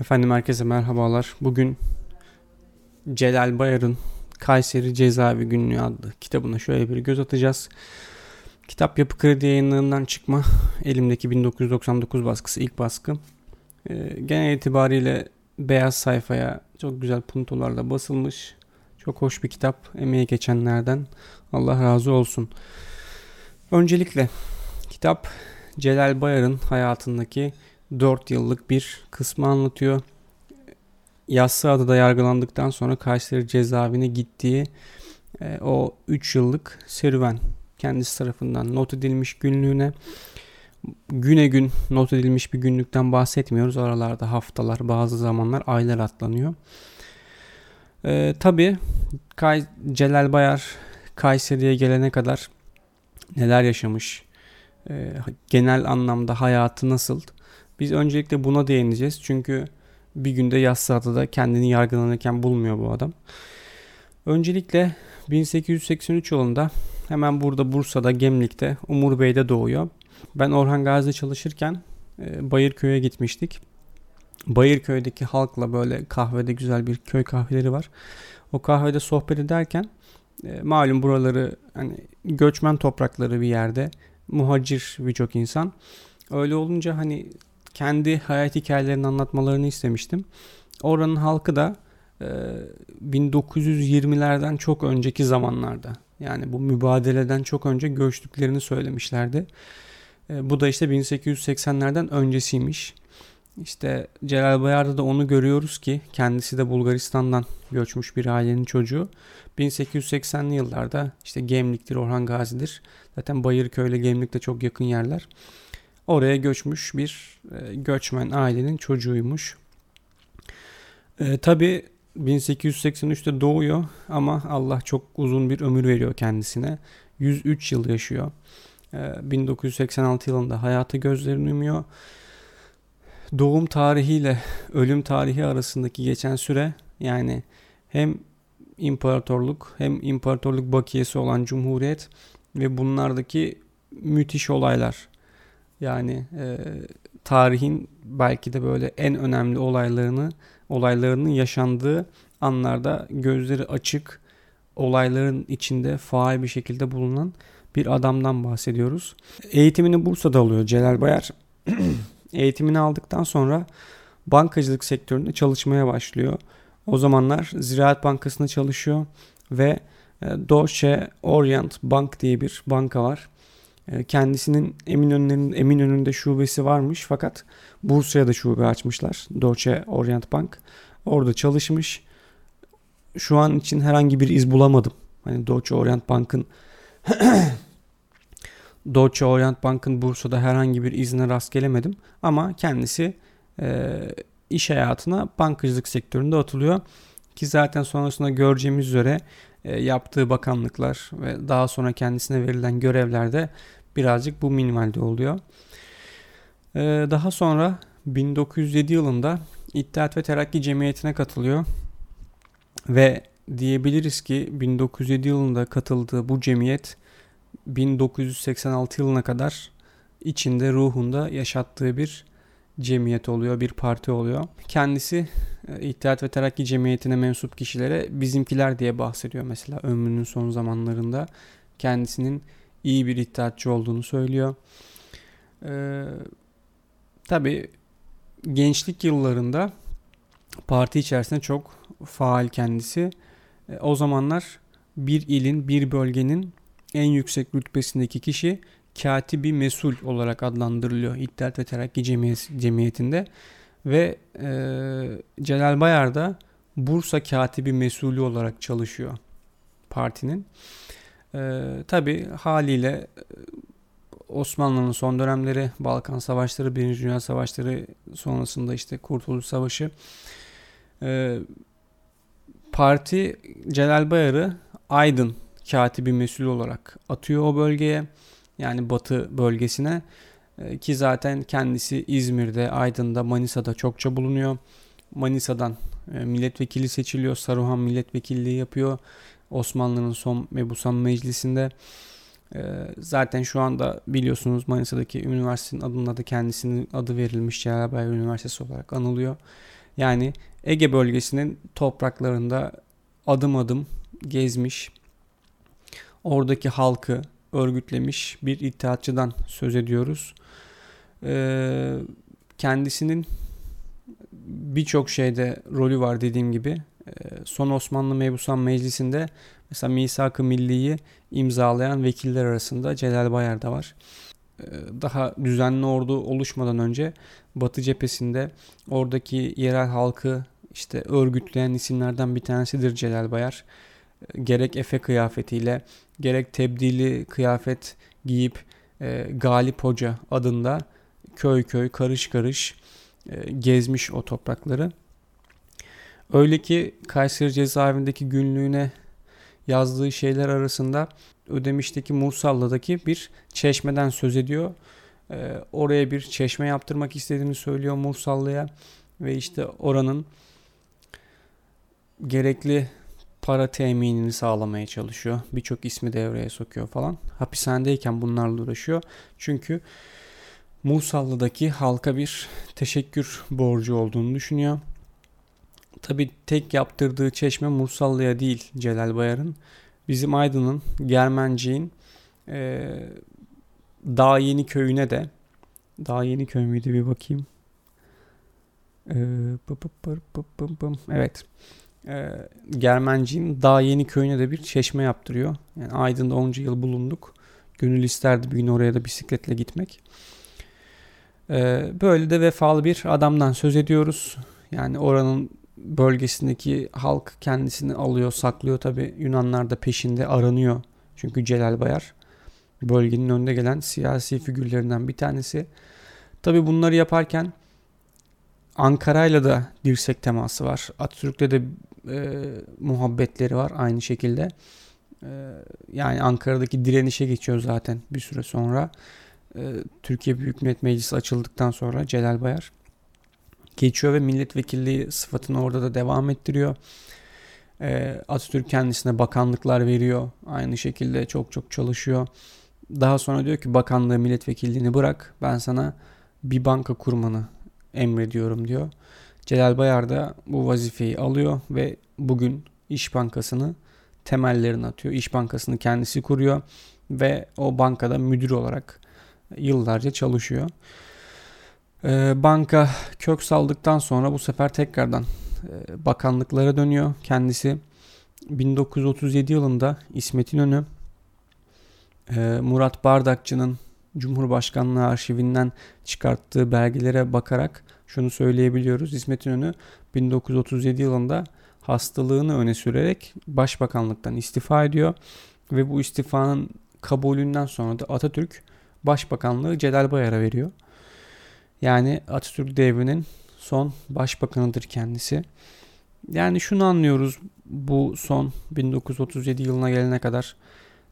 Efendim herkese merhabalar. Bugün Celal Bayar'ın Kayseri Cezaevi Günlüğü adlı kitabına şöyle bir göz atacağız. Kitap Yapı Kredi yayınlarından çıkma. Elimdeki 1999 baskısı ilk baskı. Ee, genel itibariyle beyaz sayfaya çok güzel puntolarla basılmış. Çok hoş bir kitap. Emeği geçenlerden Allah razı olsun. Öncelikle kitap Celal Bayar'ın hayatındaki 4 yıllık bir kısmı anlatıyor. Yassıada'da yargılandıktan sonra Kayseri cezaevine gittiği e, o 3 yıllık serüven kendisi tarafından not edilmiş günlüğüne güne gün not edilmiş bir günlükten bahsetmiyoruz. Aralarda haftalar, bazı zamanlar aylar atlanıyor. Ee, Tabi Kay Celal Bayar Kayseri'ye gelene kadar neler yaşamış, e, genel anlamda hayatı nasıl biz öncelikle buna değineceğiz. Çünkü bir günde Yassıada'da kendini yargılanırken bulmuyor bu adam. Öncelikle 1883 yılında hemen burada Bursa'da Gemlik'te Umur Bey'de doğuyor. Ben Orhan Gazi'de çalışırken e, Bayırköy'e gitmiştik. Bayırköy'deki halkla böyle kahvede güzel bir köy kahveleri var. O kahvede sohbet ederken e, malum buraları hani göçmen toprakları bir yerde muhacir birçok insan. Öyle olunca hani kendi hayat hikayelerini anlatmalarını istemiştim. Oranın halkı da e, 1920'lerden çok önceki zamanlarda yani bu mübadeleden çok önce göçtüklerini söylemişlerdi. E, bu da işte 1880'lerden öncesiymiş. İşte Celal Bayar'da da onu görüyoruz ki kendisi de Bulgaristan'dan göçmüş bir ailenin çocuğu. 1880'li yıllarda işte Gemlik'tir, Orhan Gazi'dir. Zaten Bayırköy ile Gemlik de çok yakın yerler oraya göçmüş bir e, göçmen ailenin çocuğuymuş. E, Tabi 1883'te doğuyor ama Allah çok uzun bir ömür veriyor kendisine. 103 yıl yaşıyor. E, 1986 yılında hayatı gözlerini yumuyor. Doğum tarihiyle ölüm tarihi arasındaki geçen süre yani hem imparatorluk hem imparatorluk bakiyesi olan cumhuriyet ve bunlardaki müthiş olaylar yani e, tarihin belki de böyle en önemli olaylarını olaylarının yaşandığı anlarda gözleri açık olayların içinde faal bir şekilde bulunan bir adamdan bahsediyoruz. Eğitimini Bursa'da alıyor Celal Bayar. Eğitimini aldıktan sonra bankacılık sektöründe çalışmaya başlıyor. O zamanlar Ziraat Bankası'nda çalışıyor ve e, Deutsche Orient Bank diye bir banka var. Ee, kendisinin Eminönü'nün Eminönü'nde şubesi varmış fakat Bursa'ya da şube açmışlar. Deutsche Orient Bank. Orada çalışmış. Şu an için herhangi bir iz bulamadım. Hani Deutsche Orient Bank'ın Deutsche Orient Bank'ın Bursa'da herhangi bir izine rast gelemedim. Ama kendisi e, iş hayatına bankacılık sektöründe atılıyor. Ki zaten sonrasında göreceğimiz üzere e, yaptığı bakanlıklar ve daha sonra kendisine verilen görevlerde birazcık bu minimalde oluyor. Ee, daha sonra 1907 yılında İttihat ve Terakki Cemiyeti'ne katılıyor. Ve diyebiliriz ki 1907 yılında katıldığı bu cemiyet 1986 yılına kadar içinde ruhunda yaşattığı bir cemiyet oluyor, bir parti oluyor. Kendisi e, İttihat ve Terakki Cemiyeti'ne mensup kişilere bizimkiler diye bahsediyor mesela ömrünün son zamanlarında. Kendisinin iyi bir iddiatçı olduğunu söylüyor. Ee, Tabi gençlik yıllarında parti içerisinde çok faal kendisi. E, o zamanlar bir ilin, bir bölgenin en yüksek rütbesindeki kişi katibi mesul olarak adlandırılıyor İttihat ve Terakki Cemiyeti'nde. Ve e, Celal Bayar da Bursa katibi mesulü olarak çalışıyor partinin. Ee, Tabi haliyle e, Osmanlı'nın son dönemleri, Balkan Savaşları, Birinci Dünya Savaşları sonrasında işte Kurtuluş Savaşı. Ee, parti Celal Bayar'ı Aydın katibi mesul olarak atıyor o bölgeye. Yani batı bölgesine. Ee, ki zaten kendisi İzmir'de, Aydın'da, Manisa'da çokça bulunuyor. Manisa'dan e, milletvekili seçiliyor. Saruhan milletvekilliği yapıyor. Osmanlı'nın son mebusan meclisinde. E, zaten şu anda biliyorsunuz Manisa'daki üniversitenin adına da kendisinin adı verilmiş Bayar Üniversitesi olarak anılıyor. Yani Ege bölgesinin topraklarında adım adım gezmiş, oradaki halkı örgütlemiş bir iddiatçıdan söz ediyoruz. Ee, kendisinin birçok şeyde rolü var dediğim gibi. Son Osmanlı Mebusan Meclisi'nde mesela Misak-ı Milli'yi imzalayan vekiller arasında Celal Bayar da var. Ee, daha düzenli ordu oluşmadan önce Batı cephesinde oradaki yerel halkı işte örgütleyen isimlerden bir tanesidir Celal Bayar. Ee, gerek efe kıyafetiyle gerek tebdili kıyafet giyip e, Galip Hoca adında köy köy karış karış e, gezmiş o toprakları. Öyle ki Kayseri cezaevindeki günlüğüne yazdığı şeyler arasında Ödemiş'teki Mursallı'daki bir çeşmeden söz ediyor. E, oraya bir çeşme yaptırmak istediğini söylüyor Mursallı'ya ve işte oranın gerekli para teminini sağlamaya çalışıyor. Birçok ismi devreye sokuyor falan. Hapishanedeyken bunlarla uğraşıyor. Çünkü Musallı'daki halka bir teşekkür borcu olduğunu düşünüyor. Tabi tek yaptırdığı çeşme Mursallı'ya değil Celal Bayar'ın. Bizim Aydın'ın, Germenciğin e, Dağ Yeni köyüne de Dağ Yeni köy müydü bir bakayım. E, evet. E, Germenciğin Dağ Yeni köyüne de bir çeşme yaptırıyor. Yani Aydın'da onca yıl bulunduk. Gönül isterdi bir gün oraya da bisikletle gitmek. Ee, böyle de vefalı bir adamdan söz ediyoruz. Yani oranın bölgesindeki halk kendisini alıyor, saklıyor. Tabi Yunanlar da peşinde aranıyor. Çünkü Celal Bayar bölgenin önde gelen siyasi figürlerinden bir tanesi. Tabi bunları yaparken Ankara'yla da dirsek teması var. Atatürk'le de e, muhabbetleri var aynı şekilde. E, yani Ankara'daki direnişe geçiyor zaten bir süre sonra. Ee, Türkiye Büyük Millet Meclisi açıldıktan sonra Celal Bayar geçiyor ve milletvekilliği sıfatını orada da devam ettiriyor. Ee, Atatürk kendisine bakanlıklar veriyor. Aynı şekilde çok çok çalışıyor. Daha sonra diyor ki bakanlığı milletvekilliğini bırak ben sana bir banka kurmanı emrediyorum diyor. Celal Bayar da bu vazifeyi alıyor ve bugün İş Bankası'nı temellerini atıyor. İş Bankası'nı kendisi kuruyor ve o bankada müdür olarak yıllarca çalışıyor. E, banka kök saldıktan sonra bu sefer tekrardan e, bakanlıklara dönüyor. Kendisi 1937 yılında İsmet İnönü e, Murat Bardakçı'nın Cumhurbaşkanlığı arşivinden çıkarttığı belgelere bakarak şunu söyleyebiliyoruz. İsmet İnönü 1937 yılında hastalığını öne sürerek başbakanlıktan istifa ediyor ve bu istifanın kabulünden sonra da Atatürk başbakanlığı Celal Bayar'a veriyor. Yani Atatürk devrinin son başbakanıdır kendisi. Yani şunu anlıyoruz bu son 1937 yılına gelene kadar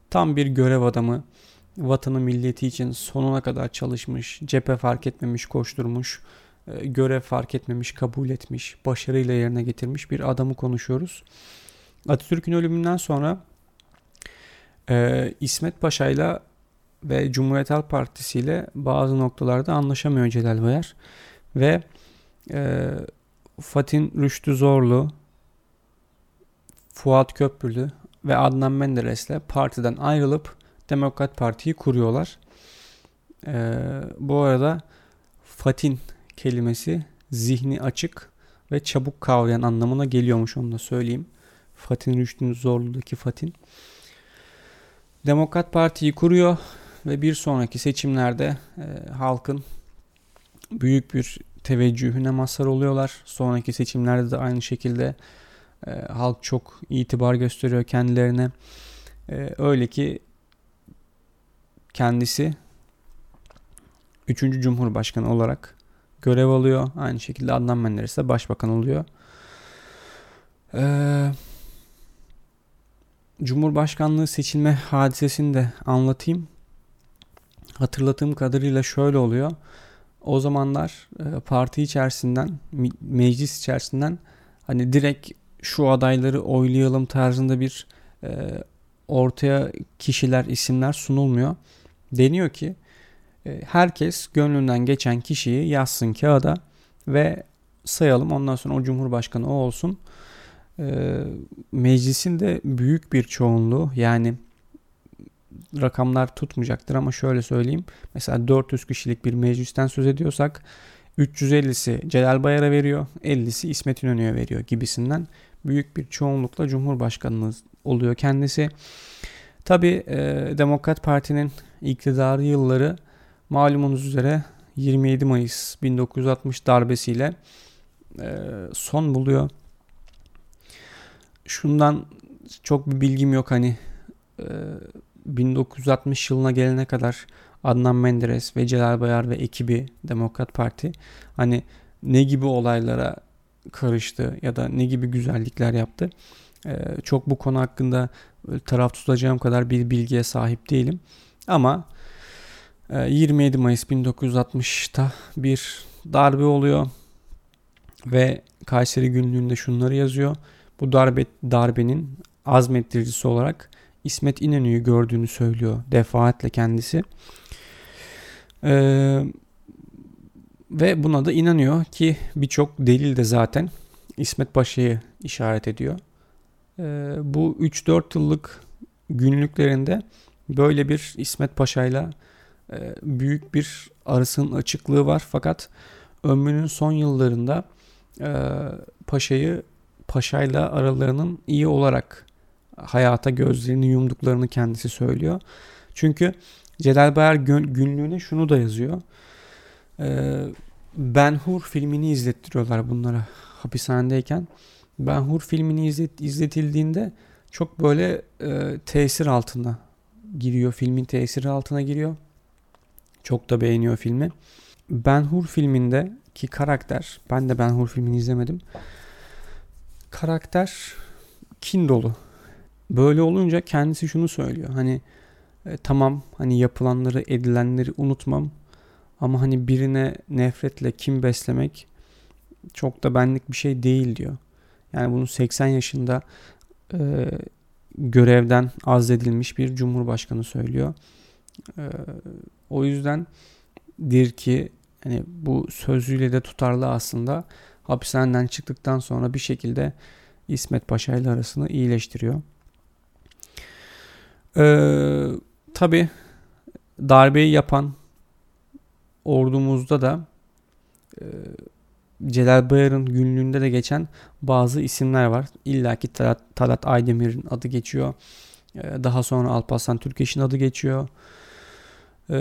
tam bir görev adamı. Vatanı milleti için sonuna kadar çalışmış, cephe fark etmemiş, koşturmuş, e, görev fark etmemiş, kabul etmiş, başarıyla yerine getirmiş bir adamı konuşuyoruz. Atatürk'ün ölümünden sonra e, İsmet Paşa ile ve Cumhuriyet Halk Partisi ile bazı noktalarda anlaşamıyor Celal Bayar. Ve e, Fatin Rüştü Zorlu, Fuat Köprülü ve Adnan Menderes'le partiden ayrılıp Demokrat Parti'yi kuruyorlar. E, bu arada Fatin kelimesi zihni açık ve çabuk kavrayan anlamına geliyormuş onu da söyleyeyim. Fatin Rüştü'nün Zorlu'daki Fatin. Demokrat Parti'yi kuruyor ve bir sonraki seçimlerde e, halkın büyük bir teveccühüne mazhar oluyorlar. Sonraki seçimlerde de aynı şekilde e, halk çok itibar gösteriyor kendilerine. E, öyle ki kendisi 3. Cumhurbaşkanı olarak görev alıyor. Aynı şekilde Adnan Menderes de başbakan oluyor. Ee, Cumhurbaşkanlığı seçilme hadisesini de anlatayım hatırladığım kadarıyla şöyle oluyor. O zamanlar e, parti içerisinden, meclis içerisinden hani direkt şu adayları oylayalım tarzında bir e, ortaya kişiler, isimler sunulmuyor. Deniyor ki e, herkes gönlünden geçen kişiyi yazsın kağıda ve sayalım. Ondan sonra o Cumhurbaşkanı o olsun. Ee, meclisin de büyük bir çoğunluğu yani rakamlar tutmayacaktır ama şöyle söyleyeyim. Mesela 400 kişilik bir meclisten söz ediyorsak 350'si Celal Bayar'a veriyor, 50'si İsmet İnönü'ye veriyor gibisinden büyük bir çoğunlukla Cumhurbaşkanlığı oluyor kendisi. Tabi e, Demokrat Parti'nin iktidarı yılları malumunuz üzere 27 Mayıs 1960 darbesiyle e, son buluyor. Şundan çok bir bilgim yok hani e, 1960 yılına gelene kadar Adnan Menderes ve Celal Bayar ve ekibi Demokrat Parti hani ne gibi olaylara karıştı ya da ne gibi güzellikler yaptı. Ee, çok bu konu hakkında taraf tutacağım kadar bir bilgiye sahip değilim. Ama 27 e, Mayıs 1960'ta bir darbe oluyor ve Kayseri günlüğünde şunları yazıyor. Bu darbe darbenin azmettiricisi olarak İsmet İnönü'yü gördüğünü söylüyor defaatle kendisi. Ee, ve buna da inanıyor ki birçok delil de zaten İsmet Paşa'yı işaret ediyor. Ee, bu 3-4 yıllık günlüklerinde böyle bir İsmet Paşa'yla e, büyük bir arasının açıklığı var. Fakat ömrünün son yıllarında e, Paşa'yı Paşa'yla aralarının iyi olarak hayata gözlerini yumduklarını kendisi söylüyor. Çünkü Celal Bayar günlüğüne şunu da yazıyor. Ee, ben Hur filmini izlettiriyorlar bunlara hapishanedeyken. Ben Hur filmini izlet, izletildiğinde çok böyle e, tesir altına giriyor. Filmin tesiri altına giriyor. Çok da beğeniyor filmi. Ben Hur filmindeki karakter, ben de Ben Hur filmini izlemedim. Karakter kin dolu. Böyle olunca kendisi şunu söylüyor. Hani e, tamam hani yapılanları edilenleri unutmam ama hani birine nefretle kim beslemek çok da benlik bir şey değil diyor. Yani bunu 80 yaşında e, görevden azledilmiş bir cumhurbaşkanı söylüyor. E, o yüzden dir ki hani bu sözüyle de tutarlı aslında hapishaneden çıktıktan sonra bir şekilde İsmet Paşa ile arasını iyileştiriyor. Ee, Tabi darbeyi yapan ordumuzda da e, Celal Bayar'ın günlüğünde de geçen bazı isimler var. İlla ki Talat, Talat Aydemir'in adı geçiyor. E, daha sonra Alparslan Türkeş'in adı geçiyor. E,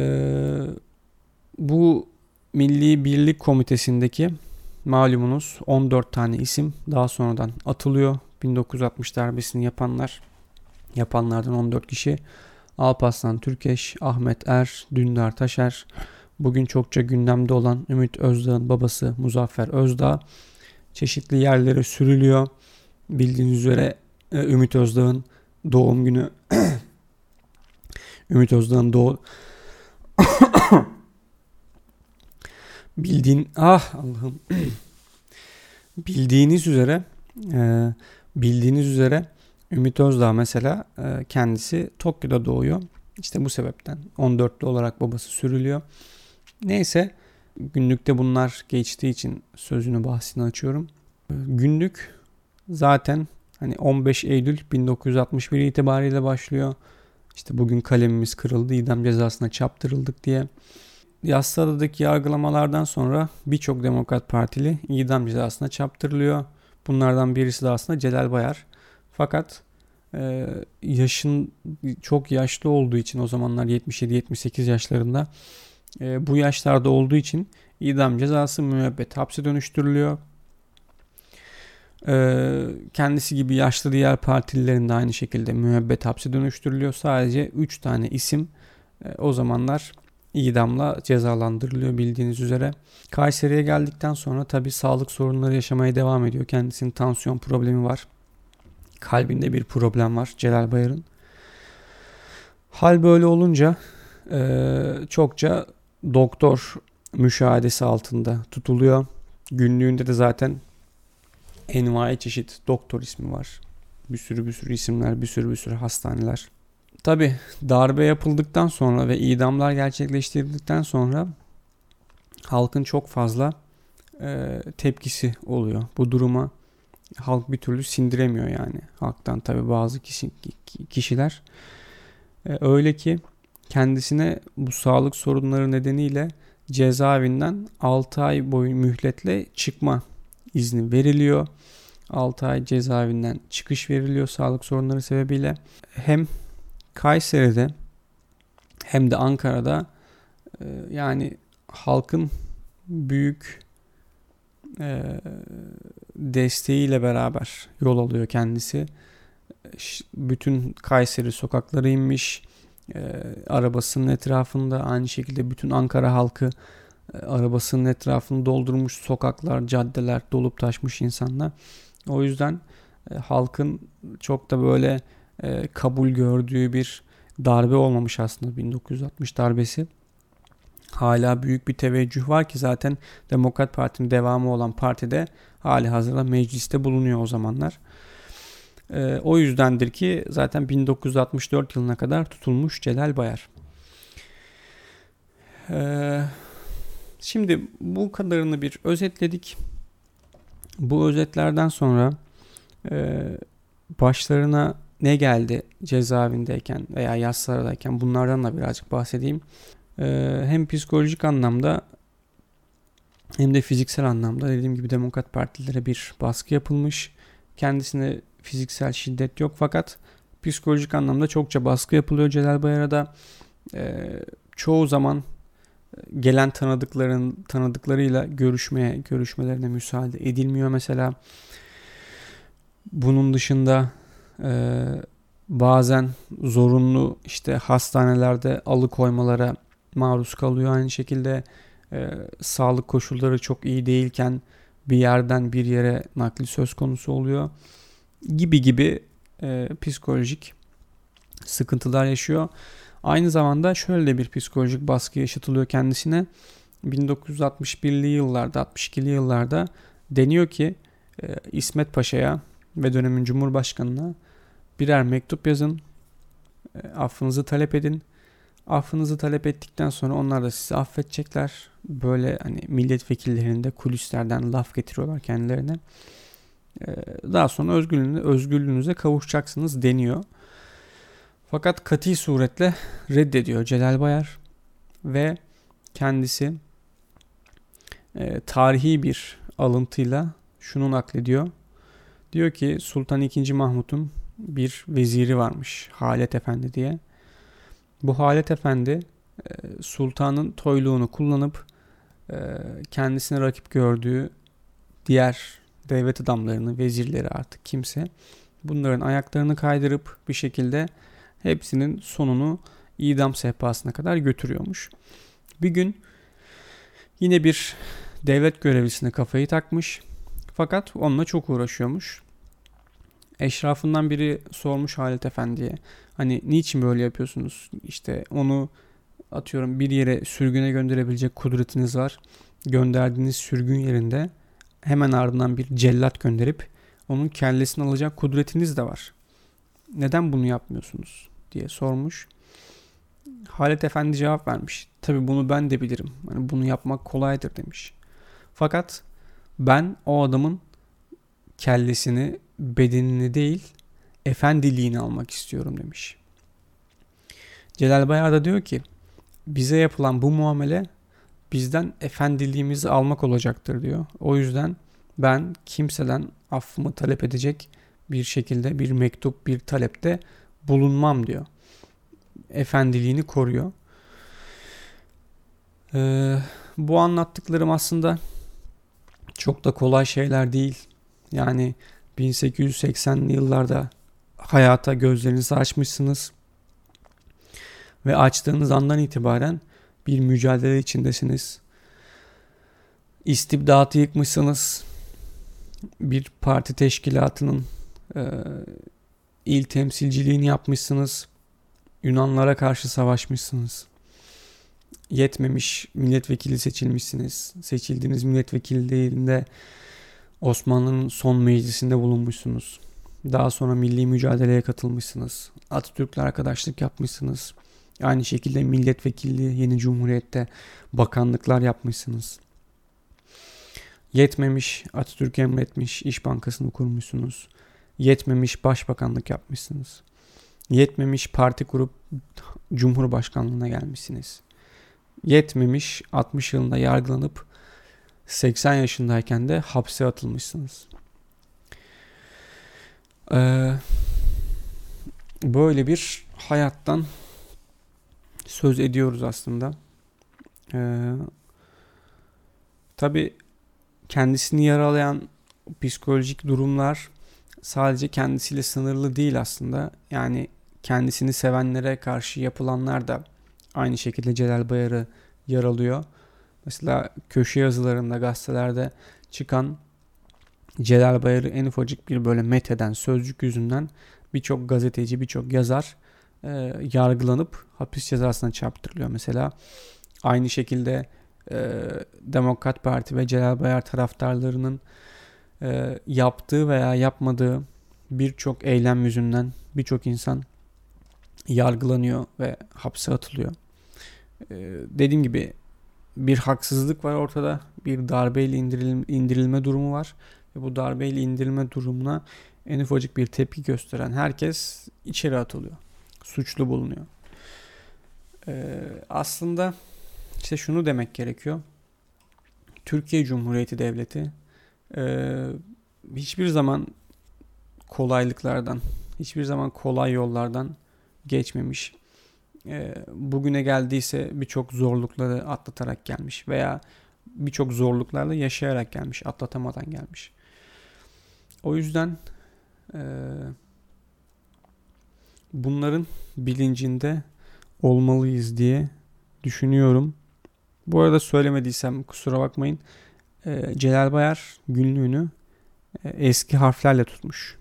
bu Milli Birlik Komitesi'ndeki malumunuz 14 tane isim daha sonradan atılıyor. 1960 darbesini yapanlar yapanlardan 14 kişi. Alparslan Türkeş, Ahmet Er, Dündar Taşer, bugün çokça gündemde olan Ümit Özdağ'ın babası Muzaffer Özdağ. Çeşitli yerlere sürülüyor. Bildiğiniz üzere e, Ümit Özdağ'ın doğum günü. Ümit Özdağ'ın doğum bildiğin ah Allah'ım. Bildiğiniz üzere e, bildiğiniz üzere Ümit Özdağ mesela e, kendisi Tokyo'da doğuyor. İşte bu sebepten 14'lü olarak babası sürülüyor. Neyse günlükte bunlar geçtiği için sözünü bahsini açıyorum. E, günlük zaten hani 15 Eylül 1961 itibariyle başlıyor. İşte bugün kalemimiz kırıldı, idam cezasına çaptırıldık diye. Yassıada'daki yargılamalardan sonra birçok Demokrat Partili idam cezasına çaptırılıyor. Bunlardan birisi de aslında Celal Bayar. Fakat e, yaşın çok yaşlı olduğu için o zamanlar 77-78 yaşlarında e, bu yaşlarda olduğu için idam cezası müebbet hapse dönüştürülüyor. E, kendisi gibi yaşlı diğer partililerin de aynı şekilde müebbet hapse dönüştürülüyor. Sadece 3 tane isim e, o zamanlar idamla cezalandırılıyor bildiğiniz üzere. Kayseri'ye geldikten sonra tabi sağlık sorunları yaşamaya devam ediyor. Kendisinin tansiyon problemi var. Kalbinde bir problem var Celal Bayar'ın. Hal böyle olunca e, çokça doktor müşahedesi altında tutuluyor. Günlüğünde de zaten envai çeşit doktor ismi var. Bir sürü bir sürü isimler, bir sürü bir sürü hastaneler. Tabi darbe yapıldıktan sonra ve idamlar gerçekleştirildikten sonra halkın çok fazla e, tepkisi oluyor. Bu duruma halk bir türlü sindiremiyor yani. Halktan tabi bazı kişi, kişiler. E, öyle ki kendisine bu sağlık sorunları nedeniyle cezaevinden 6 ay boyu mühletle çıkma izni veriliyor. 6 ay cezaevinden çıkış veriliyor sağlık sorunları sebebiyle. Hem Kayseri'de hem de Ankara'da e, yani halkın büyük e, desteğiyle beraber yol alıyor kendisi. Bütün Kayseri sokakları inmiş. E, arabasının etrafında aynı şekilde bütün Ankara halkı e, arabasının etrafını doldurmuş sokaklar, caddeler dolup taşmış insanlar. O yüzden e, halkın çok da böyle e, kabul gördüğü bir darbe olmamış aslında 1960 darbesi. Hala büyük bir teveccüh var ki zaten Demokrat Parti'nin devamı olan partide hali hazırda mecliste bulunuyor o zamanlar. E, o yüzdendir ki zaten 1964 yılına kadar tutulmuş Celal Bayar. E, şimdi bu kadarını bir özetledik. Bu özetlerden sonra e, başlarına ne geldi cezaevindeyken veya yaslardayken bunlardan da birazcık bahsedeyim. Ee, hem psikolojik anlamda hem de fiziksel anlamda dediğim gibi Demokrat Partilere bir baskı yapılmış. Kendisine fiziksel şiddet yok fakat psikolojik anlamda çokça baskı yapılıyor Celal Bayar'a da. E, çoğu zaman gelen tanıdıkların tanıdıklarıyla görüşmeye görüşmelerine müsaade edilmiyor mesela. Bunun dışında e, bazen zorunlu işte hastanelerde alıkoymalara maruz kalıyor. Aynı şekilde e, sağlık koşulları çok iyi değilken bir yerden bir yere nakli söz konusu oluyor. Gibi gibi e, psikolojik sıkıntılar yaşıyor. Aynı zamanda şöyle de bir psikolojik baskı yaşatılıyor kendisine. 1961'li yıllarda, 62'li yıllarda deniyor ki e, İsmet Paşa'ya ve dönemin Cumhurbaşkanı'na birer mektup yazın. E, affınızı talep edin. Affınızı talep ettikten sonra onlar da sizi affedecekler. Böyle hani milletvekillerinde kulislerden laf getiriyorlar kendilerine. Ee, daha sonra özgürlüğünüze, özgürlüğünüze kavuşacaksınız deniyor. Fakat kati suretle reddediyor Celal Bayar ve kendisi e, tarihi bir alıntıyla şunu naklediyor. Diyor ki Sultan II. Mahmut'un bir veziri varmış Halet Efendi diye. Bu Halet Efendi e, sultanın toyluğunu kullanıp e, kendisine rakip gördüğü diğer devlet adamlarını, vezirleri artık kimse bunların ayaklarını kaydırıp bir şekilde hepsinin sonunu idam sehpasına kadar götürüyormuş. Bir gün yine bir devlet görevlisine kafayı takmış fakat onunla çok uğraşıyormuş. Eşrafından biri sormuş Halit Efendi'ye. Hani niçin böyle yapıyorsunuz? İşte onu atıyorum bir yere sürgüne gönderebilecek kudretiniz var. Gönderdiğiniz sürgün yerinde hemen ardından bir cellat gönderip onun kellesini alacak kudretiniz de var. Neden bunu yapmıyorsunuz diye sormuş. Halit Efendi cevap vermiş. Tabi bunu ben de bilirim. Hani bunu yapmak kolaydır demiş. Fakat ben o adamın kellesini, bedenini değil, efendiliğini almak istiyorum demiş. Celal Bayar da diyor ki bize yapılan bu muamele bizden efendiliğimizi almak olacaktır diyor. O yüzden ben kimseden affımı talep edecek bir şekilde bir mektup, bir talepte bulunmam diyor. Efendiliğini koruyor. Ee, bu anlattıklarım aslında çok da kolay şeyler değil. Yani 1880'li yıllarda hayata gözlerinizi açmışsınız ve açtığınız andan itibaren bir mücadele içindesiniz. İstibdatı yıkmışsınız. Bir parti teşkilatının e, il temsilciliğini yapmışsınız. Yunanlara karşı savaşmışsınız. Yetmemiş milletvekili seçilmişsiniz. Seçildiğiniz milletvekilliğinde Osmanlı'nın son meclisinde bulunmuşsunuz. Daha sonra milli mücadeleye katılmışsınız. Atatürk'le arkadaşlık yapmışsınız. Aynı şekilde milletvekilliği yeni cumhuriyette bakanlıklar yapmışsınız. Yetmemiş Atatürk emretmiş İş Bankası'nı kurmuşsunuz. Yetmemiş başbakanlık yapmışsınız. Yetmemiş parti kurup Cumhurbaşkanlığına gelmişsiniz. Yetmemiş 60 yılında yargılanıp 80 yaşındayken de hapse atılmışsınız. Ee, böyle bir hayattan söz ediyoruz aslında. Ee, Tabi kendisini yaralayan psikolojik durumlar sadece kendisiyle sınırlı değil aslında. Yani kendisini sevenlere karşı yapılanlar da aynı şekilde Celal Bayar'ı yaralıyor. Mesela köşe yazılarında gazetelerde çıkan Celal Bayar'ı en ufacık bir böyle metheden sözcük yüzünden birçok gazeteci, birçok yazar e, yargılanıp hapis cezasına çarptırılıyor. Mesela aynı şekilde e, Demokrat Parti ve Celal Bayar taraftarlarının e, yaptığı veya yapmadığı birçok eylem yüzünden birçok insan yargılanıyor ve hapse atılıyor. E, dediğim gibi bir haksızlık var ortada. Bir darbeyle indirilme, indirilme durumu var. Ve bu darbeyle indirilme durumuna en ufacık bir tepki gösteren herkes içeri atılıyor. Suçlu bulunuyor. Ee, aslında işte şunu demek gerekiyor. Türkiye Cumhuriyeti Devleti e, hiçbir zaman kolaylıklardan, hiçbir zaman kolay yollardan geçmemiş. E, bugüne geldiyse birçok zorlukları atlatarak gelmiş veya birçok zorluklarla yaşayarak gelmiş, atlatamadan gelmiş. O yüzden e, bunların bilincinde olmalıyız diye düşünüyorum. Bu arada söylemediysem kusura bakmayın. E, Celal Bayar günlüğünü e, eski harflerle tutmuş.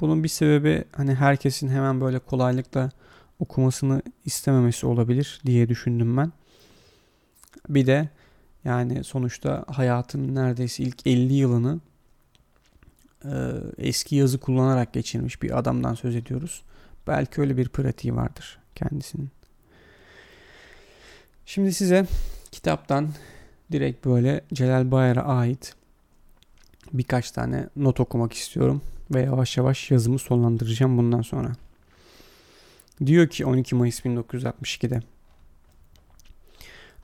Bunun bir sebebi hani herkesin hemen böyle kolaylıkla okumasını istememesi olabilir diye düşündüm ben. Bir de yani sonuçta hayatının neredeyse ilk 50 yılını e, eski yazı kullanarak geçirmiş bir adamdan söz ediyoruz. Belki öyle bir pratiği vardır kendisinin. Şimdi size kitaptan direkt böyle Celal Bayar'a ait birkaç tane not okumak istiyorum ve yavaş yavaş yazımı sonlandıracağım bundan sonra. Diyor ki 12 Mayıs 1962'de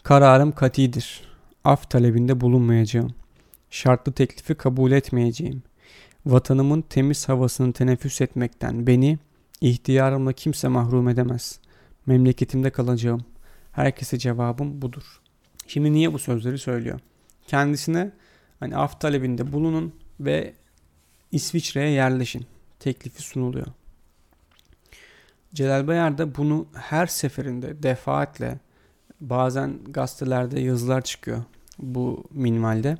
Kararım katidir. Af talebinde bulunmayacağım. Şartlı teklifi kabul etmeyeceğim. Vatanımın temiz havasını teneffüs etmekten beni ihtiyarımla kimse mahrum edemez. Memleketimde kalacağım. Herkese cevabım budur. Şimdi niye bu sözleri söylüyor? Kendisine hani af talebinde bulunun ve İsviçre'ye yerleşin teklifi sunuluyor. Celal Bayar da bunu her seferinde defaatle bazen gazetelerde yazılar çıkıyor bu minvalde.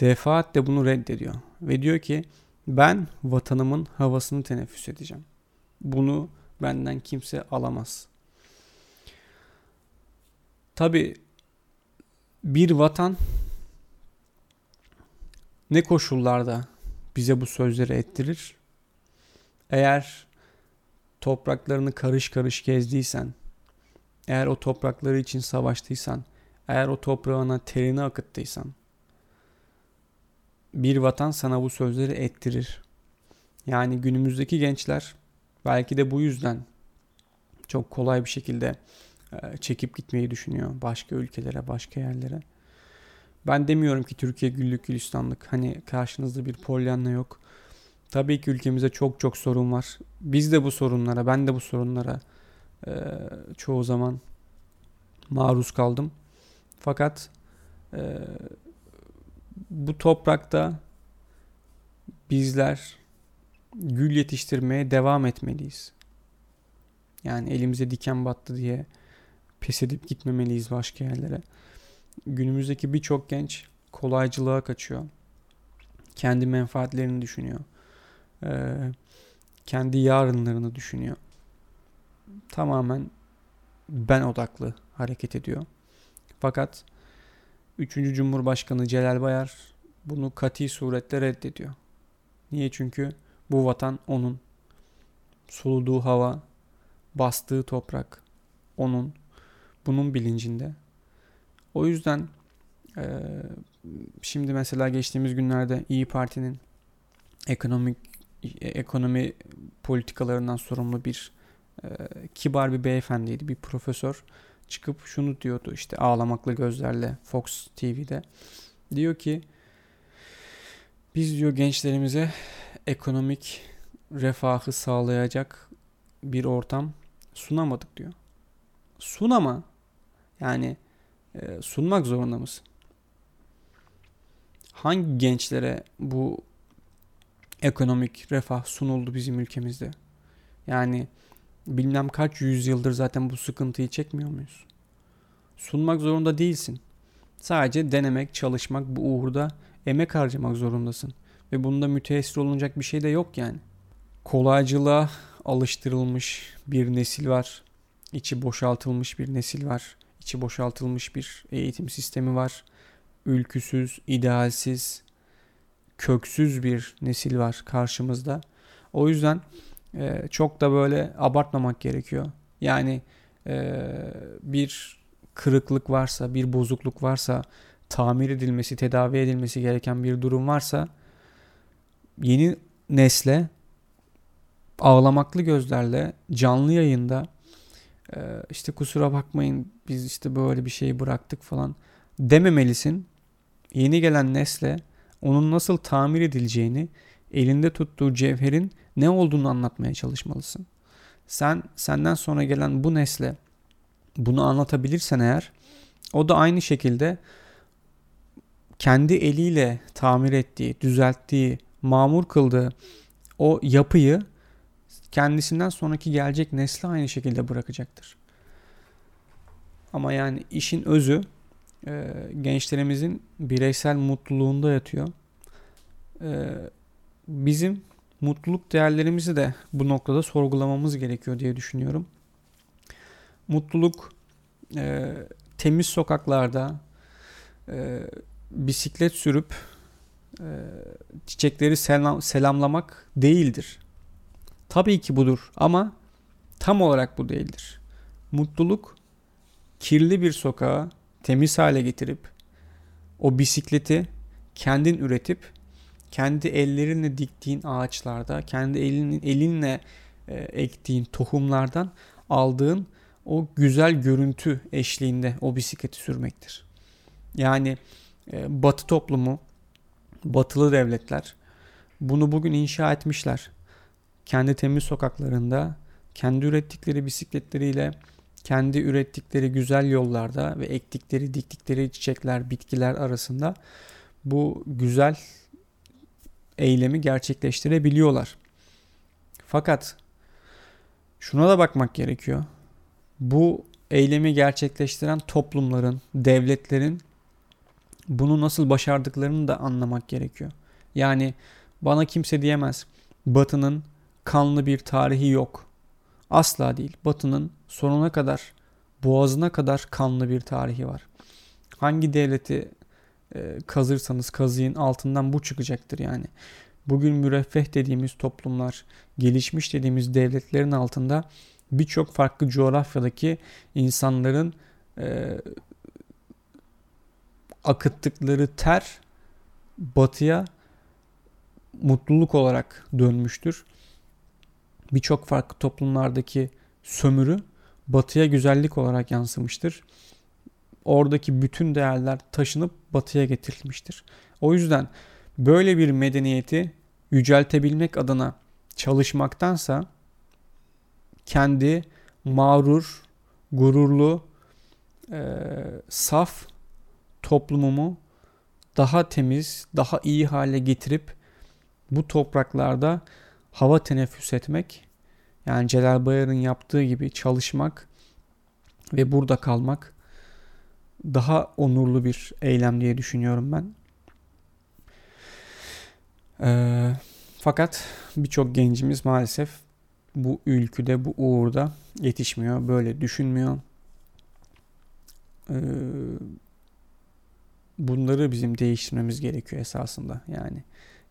Defaatle bunu reddediyor ve diyor ki ben vatanımın havasını teneffüs edeceğim. Bunu benden kimse alamaz. Tabi bir vatan ne koşullarda bize bu sözleri ettirir? Eğer topraklarını karış karış gezdiysen, eğer o toprakları için savaştıysan, eğer o toprağına terini akıttıysan, bir vatan sana bu sözleri ettirir. Yani günümüzdeki gençler belki de bu yüzden çok kolay bir şekilde e, çekip gitmeyi düşünüyor başka ülkelere, başka yerlere. Ben demiyorum ki Türkiye güllük gülistanlık. Hani karşınızda bir polyanla yok. Tabii ki ülkemizde çok çok sorun var. Biz de bu sorunlara, ben de bu sorunlara e, çoğu zaman maruz kaldım. Fakat e, bu toprakta bizler gül yetiştirmeye devam etmeliyiz. Yani elimize diken battı diye pes edip gitmemeliyiz başka yerlere. Günümüzdeki birçok genç kolaycılığa kaçıyor. Kendi menfaatlerini düşünüyor. Ee, kendi yarınlarını düşünüyor. Tamamen ben odaklı hareket ediyor. Fakat 3. Cumhurbaşkanı Celal Bayar bunu kati suretle reddediyor. Niye? Çünkü bu vatan onun. Soluduğu hava, bastığı toprak onun bunun bilincinde. O yüzden e, şimdi mesela geçtiğimiz günlerde İyi Parti'nin ekonomik ekonomi politikalarından sorumlu bir e, kibar bir beyefendiydi, bir profesör çıkıp şunu diyordu işte ağlamaklı gözlerle Fox TV'de. Diyor ki biz diyor gençlerimize ekonomik refahı sağlayacak bir ortam sunamadık diyor. Sunama. Yani e, sunmak zorunda mısın? Hangi gençlere bu ekonomik refah sunuldu bizim ülkemizde? Yani bilmem kaç yüzyıldır zaten bu sıkıntıyı çekmiyor muyuz? Sunmak zorunda değilsin. Sadece denemek, çalışmak, bu uğurda emek harcamak zorundasın. Ve bunda müteessir olunacak bir şey de yok yani. Kolaycılığa alıştırılmış bir nesil var. İçi boşaltılmış bir nesil var. İçi boşaltılmış bir eğitim sistemi var. Ülküsüz, idealsiz, köksüz bir nesil var karşımızda. O yüzden e, çok da böyle abartmamak gerekiyor. Yani e, bir kırıklık varsa, bir bozukluk varsa, tamir edilmesi, tedavi edilmesi gereken bir durum varsa yeni nesle ağlamaklı gözlerle canlı yayında e, işte kusura bakmayın biz işte böyle bir şeyi bıraktık falan dememelisin. Yeni gelen nesle onun nasıl tamir edileceğini, elinde tuttuğu cevherin ne olduğunu anlatmaya çalışmalısın. Sen senden sonra gelen bu nesle bunu anlatabilirsen eğer o da aynı şekilde kendi eliyle tamir ettiği, düzelttiği, mamur kıldığı o yapıyı kendisinden sonraki gelecek nesle aynı şekilde bırakacaktır. Ama yani işin özü e, gençlerimizin bireysel mutluluğunda yatıyor. E, bizim mutluluk değerlerimizi de bu noktada sorgulamamız gerekiyor diye düşünüyorum. Mutluluk e, temiz sokaklarda e, bisiklet sürüp e, çiçekleri selam, selamlamak değildir. Tabii ki budur ama tam olarak bu değildir. Mutluluk kirli bir sokağa temiz hale getirip o bisikleti kendin üretip kendi ellerinle diktiğin ağaçlarda, kendi elinin elinle e, ektiğin tohumlardan aldığın o güzel görüntü eşliğinde o bisikleti sürmektir. Yani e, Batı toplumu, Batılı devletler bunu bugün inşa etmişler. Kendi temiz sokaklarında, kendi ürettikleri bisikletleriyle, kendi ürettikleri güzel yollarda ve ektikleri, diktikleri çiçekler, bitkiler arasında bu güzel eylemi gerçekleştirebiliyorlar. Fakat şuna da bakmak gerekiyor. Bu eylemi gerçekleştiren toplumların, devletlerin bunu nasıl başardıklarını da anlamak gerekiyor. Yani bana kimse diyemez. Batı'nın kanlı bir tarihi yok. Asla değil. Batı'nın sonuna kadar, boğazına kadar kanlı bir tarihi var. Hangi devleti e, kazırsanız kazıyın altından bu çıkacaktır yani. Bugün müreffeh dediğimiz toplumlar, gelişmiş dediğimiz devletlerin altında birçok farklı coğrafyadaki insanların e, akıttıkları ter batıya mutluluk olarak dönmüştür. Birçok farklı toplumlardaki sömürü batıya güzellik olarak yansımıştır. Oradaki bütün değerler taşınıp batıya getirilmiştir. O yüzden böyle bir medeniyeti yüceltebilmek adına çalışmaktansa kendi mağrur, gururlu, e, saf toplumumu daha temiz, daha iyi hale getirip bu topraklarda hava teneffüs etmek, yani Celal Bayar'ın yaptığı gibi çalışmak ve burada kalmak daha onurlu bir eylem diye düşünüyorum ben. Ee, fakat birçok gencimiz maalesef bu ülküde, bu uğurda yetişmiyor, böyle düşünmüyor. Ee, bunları bizim değiştirmemiz gerekiyor esasında. Yani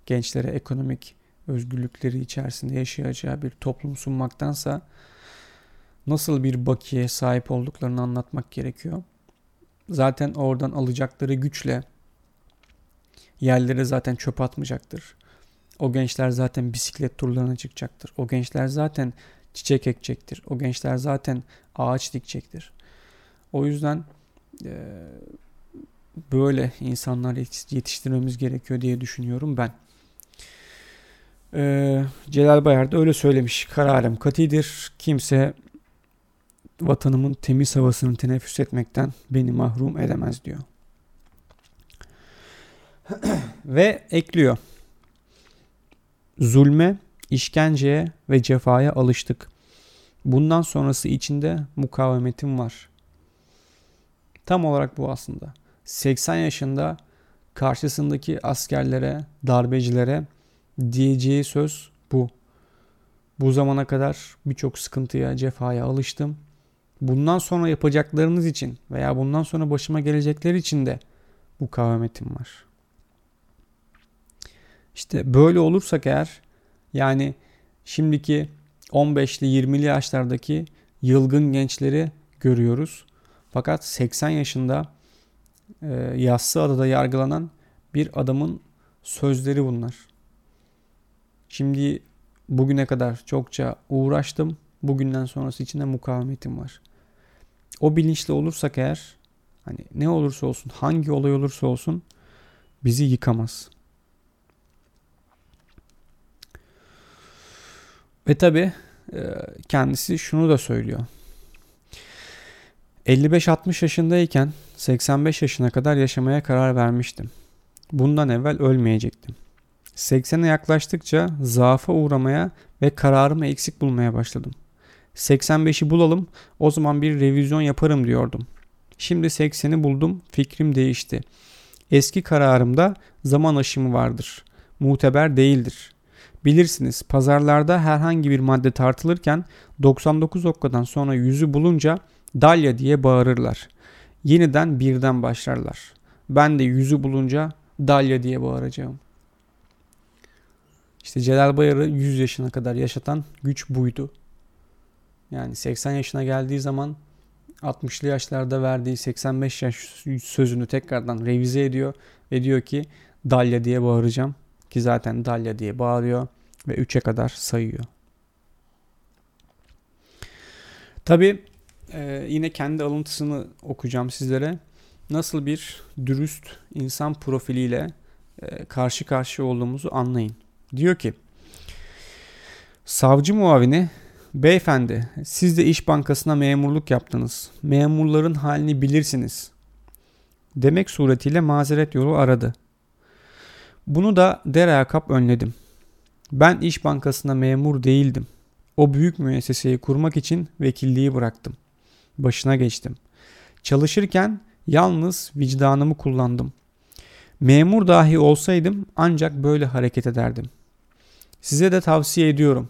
gençlere ekonomik özgürlükleri içerisinde yaşayacağı bir toplum sunmaktansa nasıl bir bakiye sahip olduklarını anlatmak gerekiyor. Zaten oradan alacakları güçle yerlere zaten çöp atmayacaktır. O gençler zaten bisiklet turlarına çıkacaktır. O gençler zaten çiçek ekecektir. O gençler zaten ağaç dikecektir. O yüzden e, böyle insanlar yetiştirmemiz gerekiyor diye düşünüyorum ben. E, Celal Bayar da öyle söylemiş. Kararım katidir. Kimse vatanımın temiz havasını teneffüs etmekten beni mahrum edemez diyor. Ve ekliyor. Zulme, işkenceye ve cefaya alıştık. Bundan sonrası içinde mukavemetim var. Tam olarak bu aslında. 80 yaşında karşısındaki askerlere, darbecilere diyeceği söz bu. Bu zamana kadar birçok sıkıntıya, cefaya alıştım. Bundan sonra yapacaklarınız için veya bundan sonra başıma gelecekler için de bu kavemetim var. İşte böyle olursak eğer yani şimdiki 15'li 20'li yaşlardaki yılgın gençleri görüyoruz. Fakat 80 yaşında e, Yassı Adada yargılanan bir adamın sözleri bunlar. Şimdi bugüne kadar çokça uğraştım. Bugünden sonrası için de mukavemetim var. O bilinçli olursak eğer hani ne olursa olsun, hangi olay olursa olsun bizi yıkamaz. Ve tabi e, kendisi şunu da söylüyor. 55-60 yaşındayken 85 yaşına kadar yaşamaya karar vermiştim. Bundan evvel ölmeyecektim. 80'e yaklaştıkça zaafa uğramaya ve kararımı eksik bulmaya başladım. 85'i bulalım o zaman bir revizyon yaparım diyordum. Şimdi 80'i buldum fikrim değişti. Eski kararımda zaman aşımı vardır. Muteber değildir. Bilirsiniz pazarlarda herhangi bir madde tartılırken 99 okkadan sonra yüzü bulunca dalya diye bağırırlar. Yeniden birden başlarlar. Ben de yüzü bulunca dalya diye bağıracağım. İşte Celal Bayar'ı 100 yaşına kadar yaşatan güç buydu. Yani 80 yaşına geldiği zaman 60'lı yaşlarda verdiği 85 yaş sözünü tekrardan revize ediyor ve diyor ki Dalya diye bağıracağım ki zaten Dalya diye bağırıyor ve 3'e kadar sayıyor. Tabi e, yine kendi alıntısını okuyacağım sizlere. Nasıl bir dürüst insan profiliyle e, karşı karşıya olduğumuzu anlayın. Diyor ki Savcı muavini Beyefendi, siz de İş Bankası'na memurluk yaptınız. Memurların halini bilirsiniz. Demek suretiyle mazeret yolu aradı. Bunu da dereakap önledim. Ben İş Bankası'na memur değildim. O büyük müesseseyi kurmak için vekilliği bıraktım. Başına geçtim. Çalışırken yalnız vicdanımı kullandım. Memur dahi olsaydım ancak böyle hareket ederdim. Size de tavsiye ediyorum.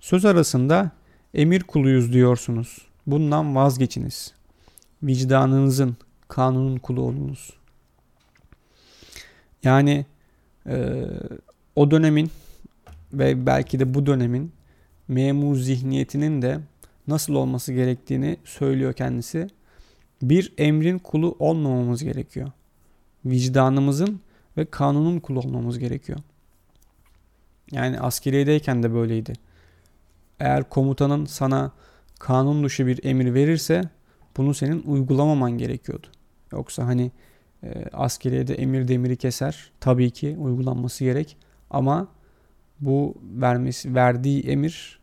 Söz arasında emir kuluyuz diyorsunuz. Bundan vazgeçiniz. Vicdanınızın, kanunun kulu olunuz. Yani e, o dönemin ve belki de bu dönemin memur zihniyetinin de nasıl olması gerektiğini söylüyor kendisi. Bir emrin kulu olmamamız gerekiyor. Vicdanımızın ve kanunun kulu olmamız gerekiyor. Yani askeriyedeyken de böyleydi eğer komutanın sana kanun dışı bir emir verirse bunu senin uygulamaman gerekiyordu. Yoksa hani e, askeriyede emir demiri keser. Tabii ki uygulanması gerek ama bu vermesi verdiği emir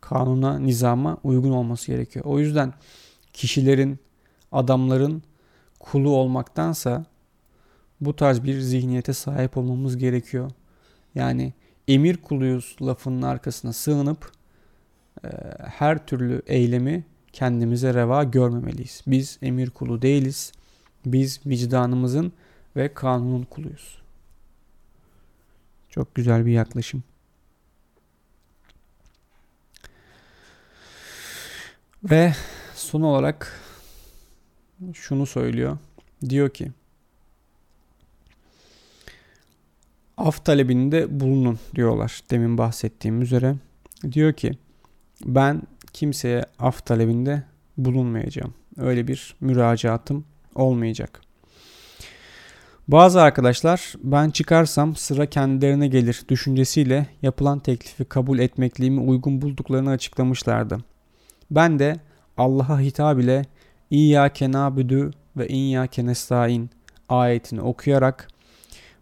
kanuna, nizama uygun olması gerekiyor. O yüzden kişilerin, adamların kulu olmaktansa bu tarz bir zihniyete sahip olmamız gerekiyor. Yani emir kuluyuz lafının arkasına sığınıp ee, her türlü eylemi kendimize reva görmemeliyiz. Biz emir kulu değiliz. Biz vicdanımızın ve kanunun kuluyuz. Çok güzel bir yaklaşım. Ve son olarak şunu söylüyor. Diyor ki af talebinde bulunun diyorlar demin bahsettiğim üzere. Diyor ki ben kimseye af talebinde bulunmayacağım. Öyle bir müracaatım olmayacak. Bazı arkadaşlar ben çıkarsam sıra kendilerine gelir düşüncesiyle yapılan teklifi kabul etmekliğimi uygun bulduklarını açıklamışlardı. Ben de Allah'a hitap ile İyyâke nâbüdü ve İyyâke nestaîn ayetini okuyarak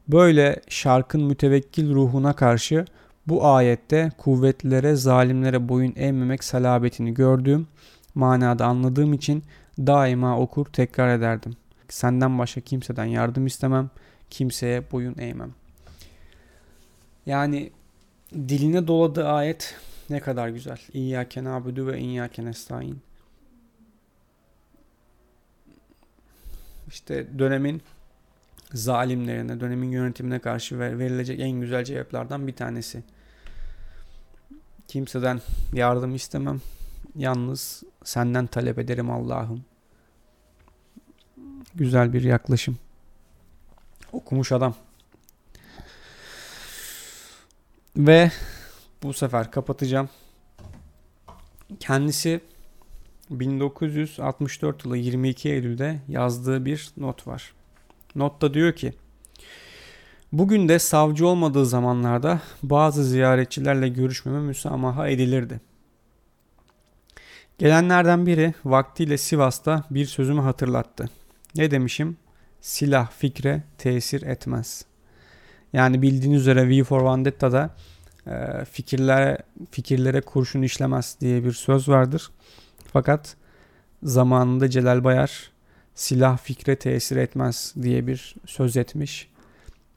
böyle şarkın mütevekkil ruhuna karşı bu ayette kuvvetlilere, zalimlere boyun eğmemek salabetini gördüğüm manada anladığım için daima okur tekrar ederdim. Senden başka kimseden yardım istemem, kimseye boyun eğmem. Yani diline doladığı ayet ne kadar güzel. İyyâke nâbudu ve iyyâke nestaîn. İşte dönemin zalimlerine, dönemin yönetimine karşı verilecek en güzel cevaplardan bir tanesi. Kimseden yardım istemem. Yalnız senden talep ederim Allah'ım. Güzel bir yaklaşım. Okumuş adam. Ve bu sefer kapatacağım. Kendisi 1964 yılı 22 Eylül'de yazdığı bir not var. Notta diyor ki Bugün de savcı olmadığı zamanlarda bazı ziyaretçilerle görüşmeme müsamaha edilirdi. Gelenlerden biri vaktiyle Sivas'ta bir sözümü hatırlattı. Ne demişim? Silah fikre tesir etmez. Yani bildiğiniz üzere V for Vendetta'da e, fikirlere, fikirlere kurşun işlemez diye bir söz vardır. Fakat zamanında Celal Bayar silah fikre tesir etmez diye bir söz etmiş.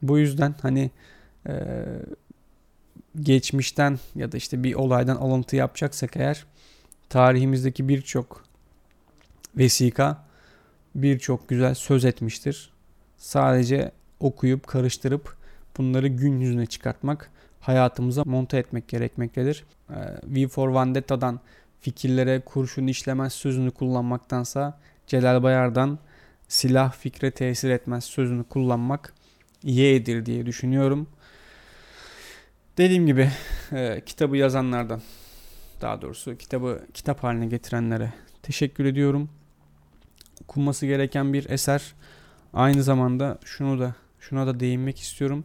Bu yüzden hani e, geçmişten ya da işte bir olaydan alıntı yapacaksak eğer tarihimizdeki birçok vesika birçok güzel söz etmiştir. Sadece okuyup karıştırıp bunları gün yüzüne çıkartmak, hayatımıza monte etmek gerekmektedir. Ee, v for Vendetta'dan fikirlere kurşun işlemez sözünü kullanmaktansa Celal Bayar'dan silah fikre tesir etmez sözünü kullanmak yeğdir diye düşünüyorum. Dediğim gibi e, kitabı yazanlardan daha doğrusu kitabı kitap haline getirenlere teşekkür ediyorum. Okunması gereken bir eser. Aynı zamanda şunu da şuna da değinmek istiyorum.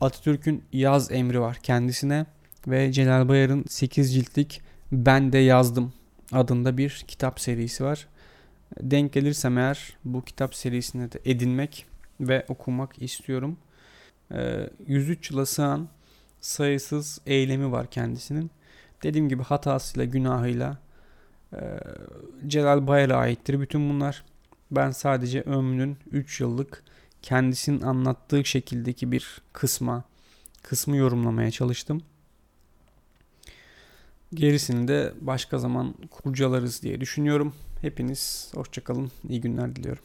Atatürk'ün yaz emri var kendisine ve Celal Bayar'ın 8 ciltlik Ben de Yazdım adında bir kitap serisi var. Denk gelirsem eğer bu kitap serisini de edinmek ve okumak istiyorum. 103 yıla sığan sayısız eylemi var kendisinin. Dediğim gibi hatasıyla, günahıyla e, Celal Bayar'a aittir bütün bunlar. Ben sadece ömrünün 3 yıllık kendisinin anlattığı şekildeki bir kısma, kısmı yorumlamaya çalıştım. Gerisini de başka zaman kurcalarız diye düşünüyorum. Hepiniz hoşçakalın, iyi günler diliyorum.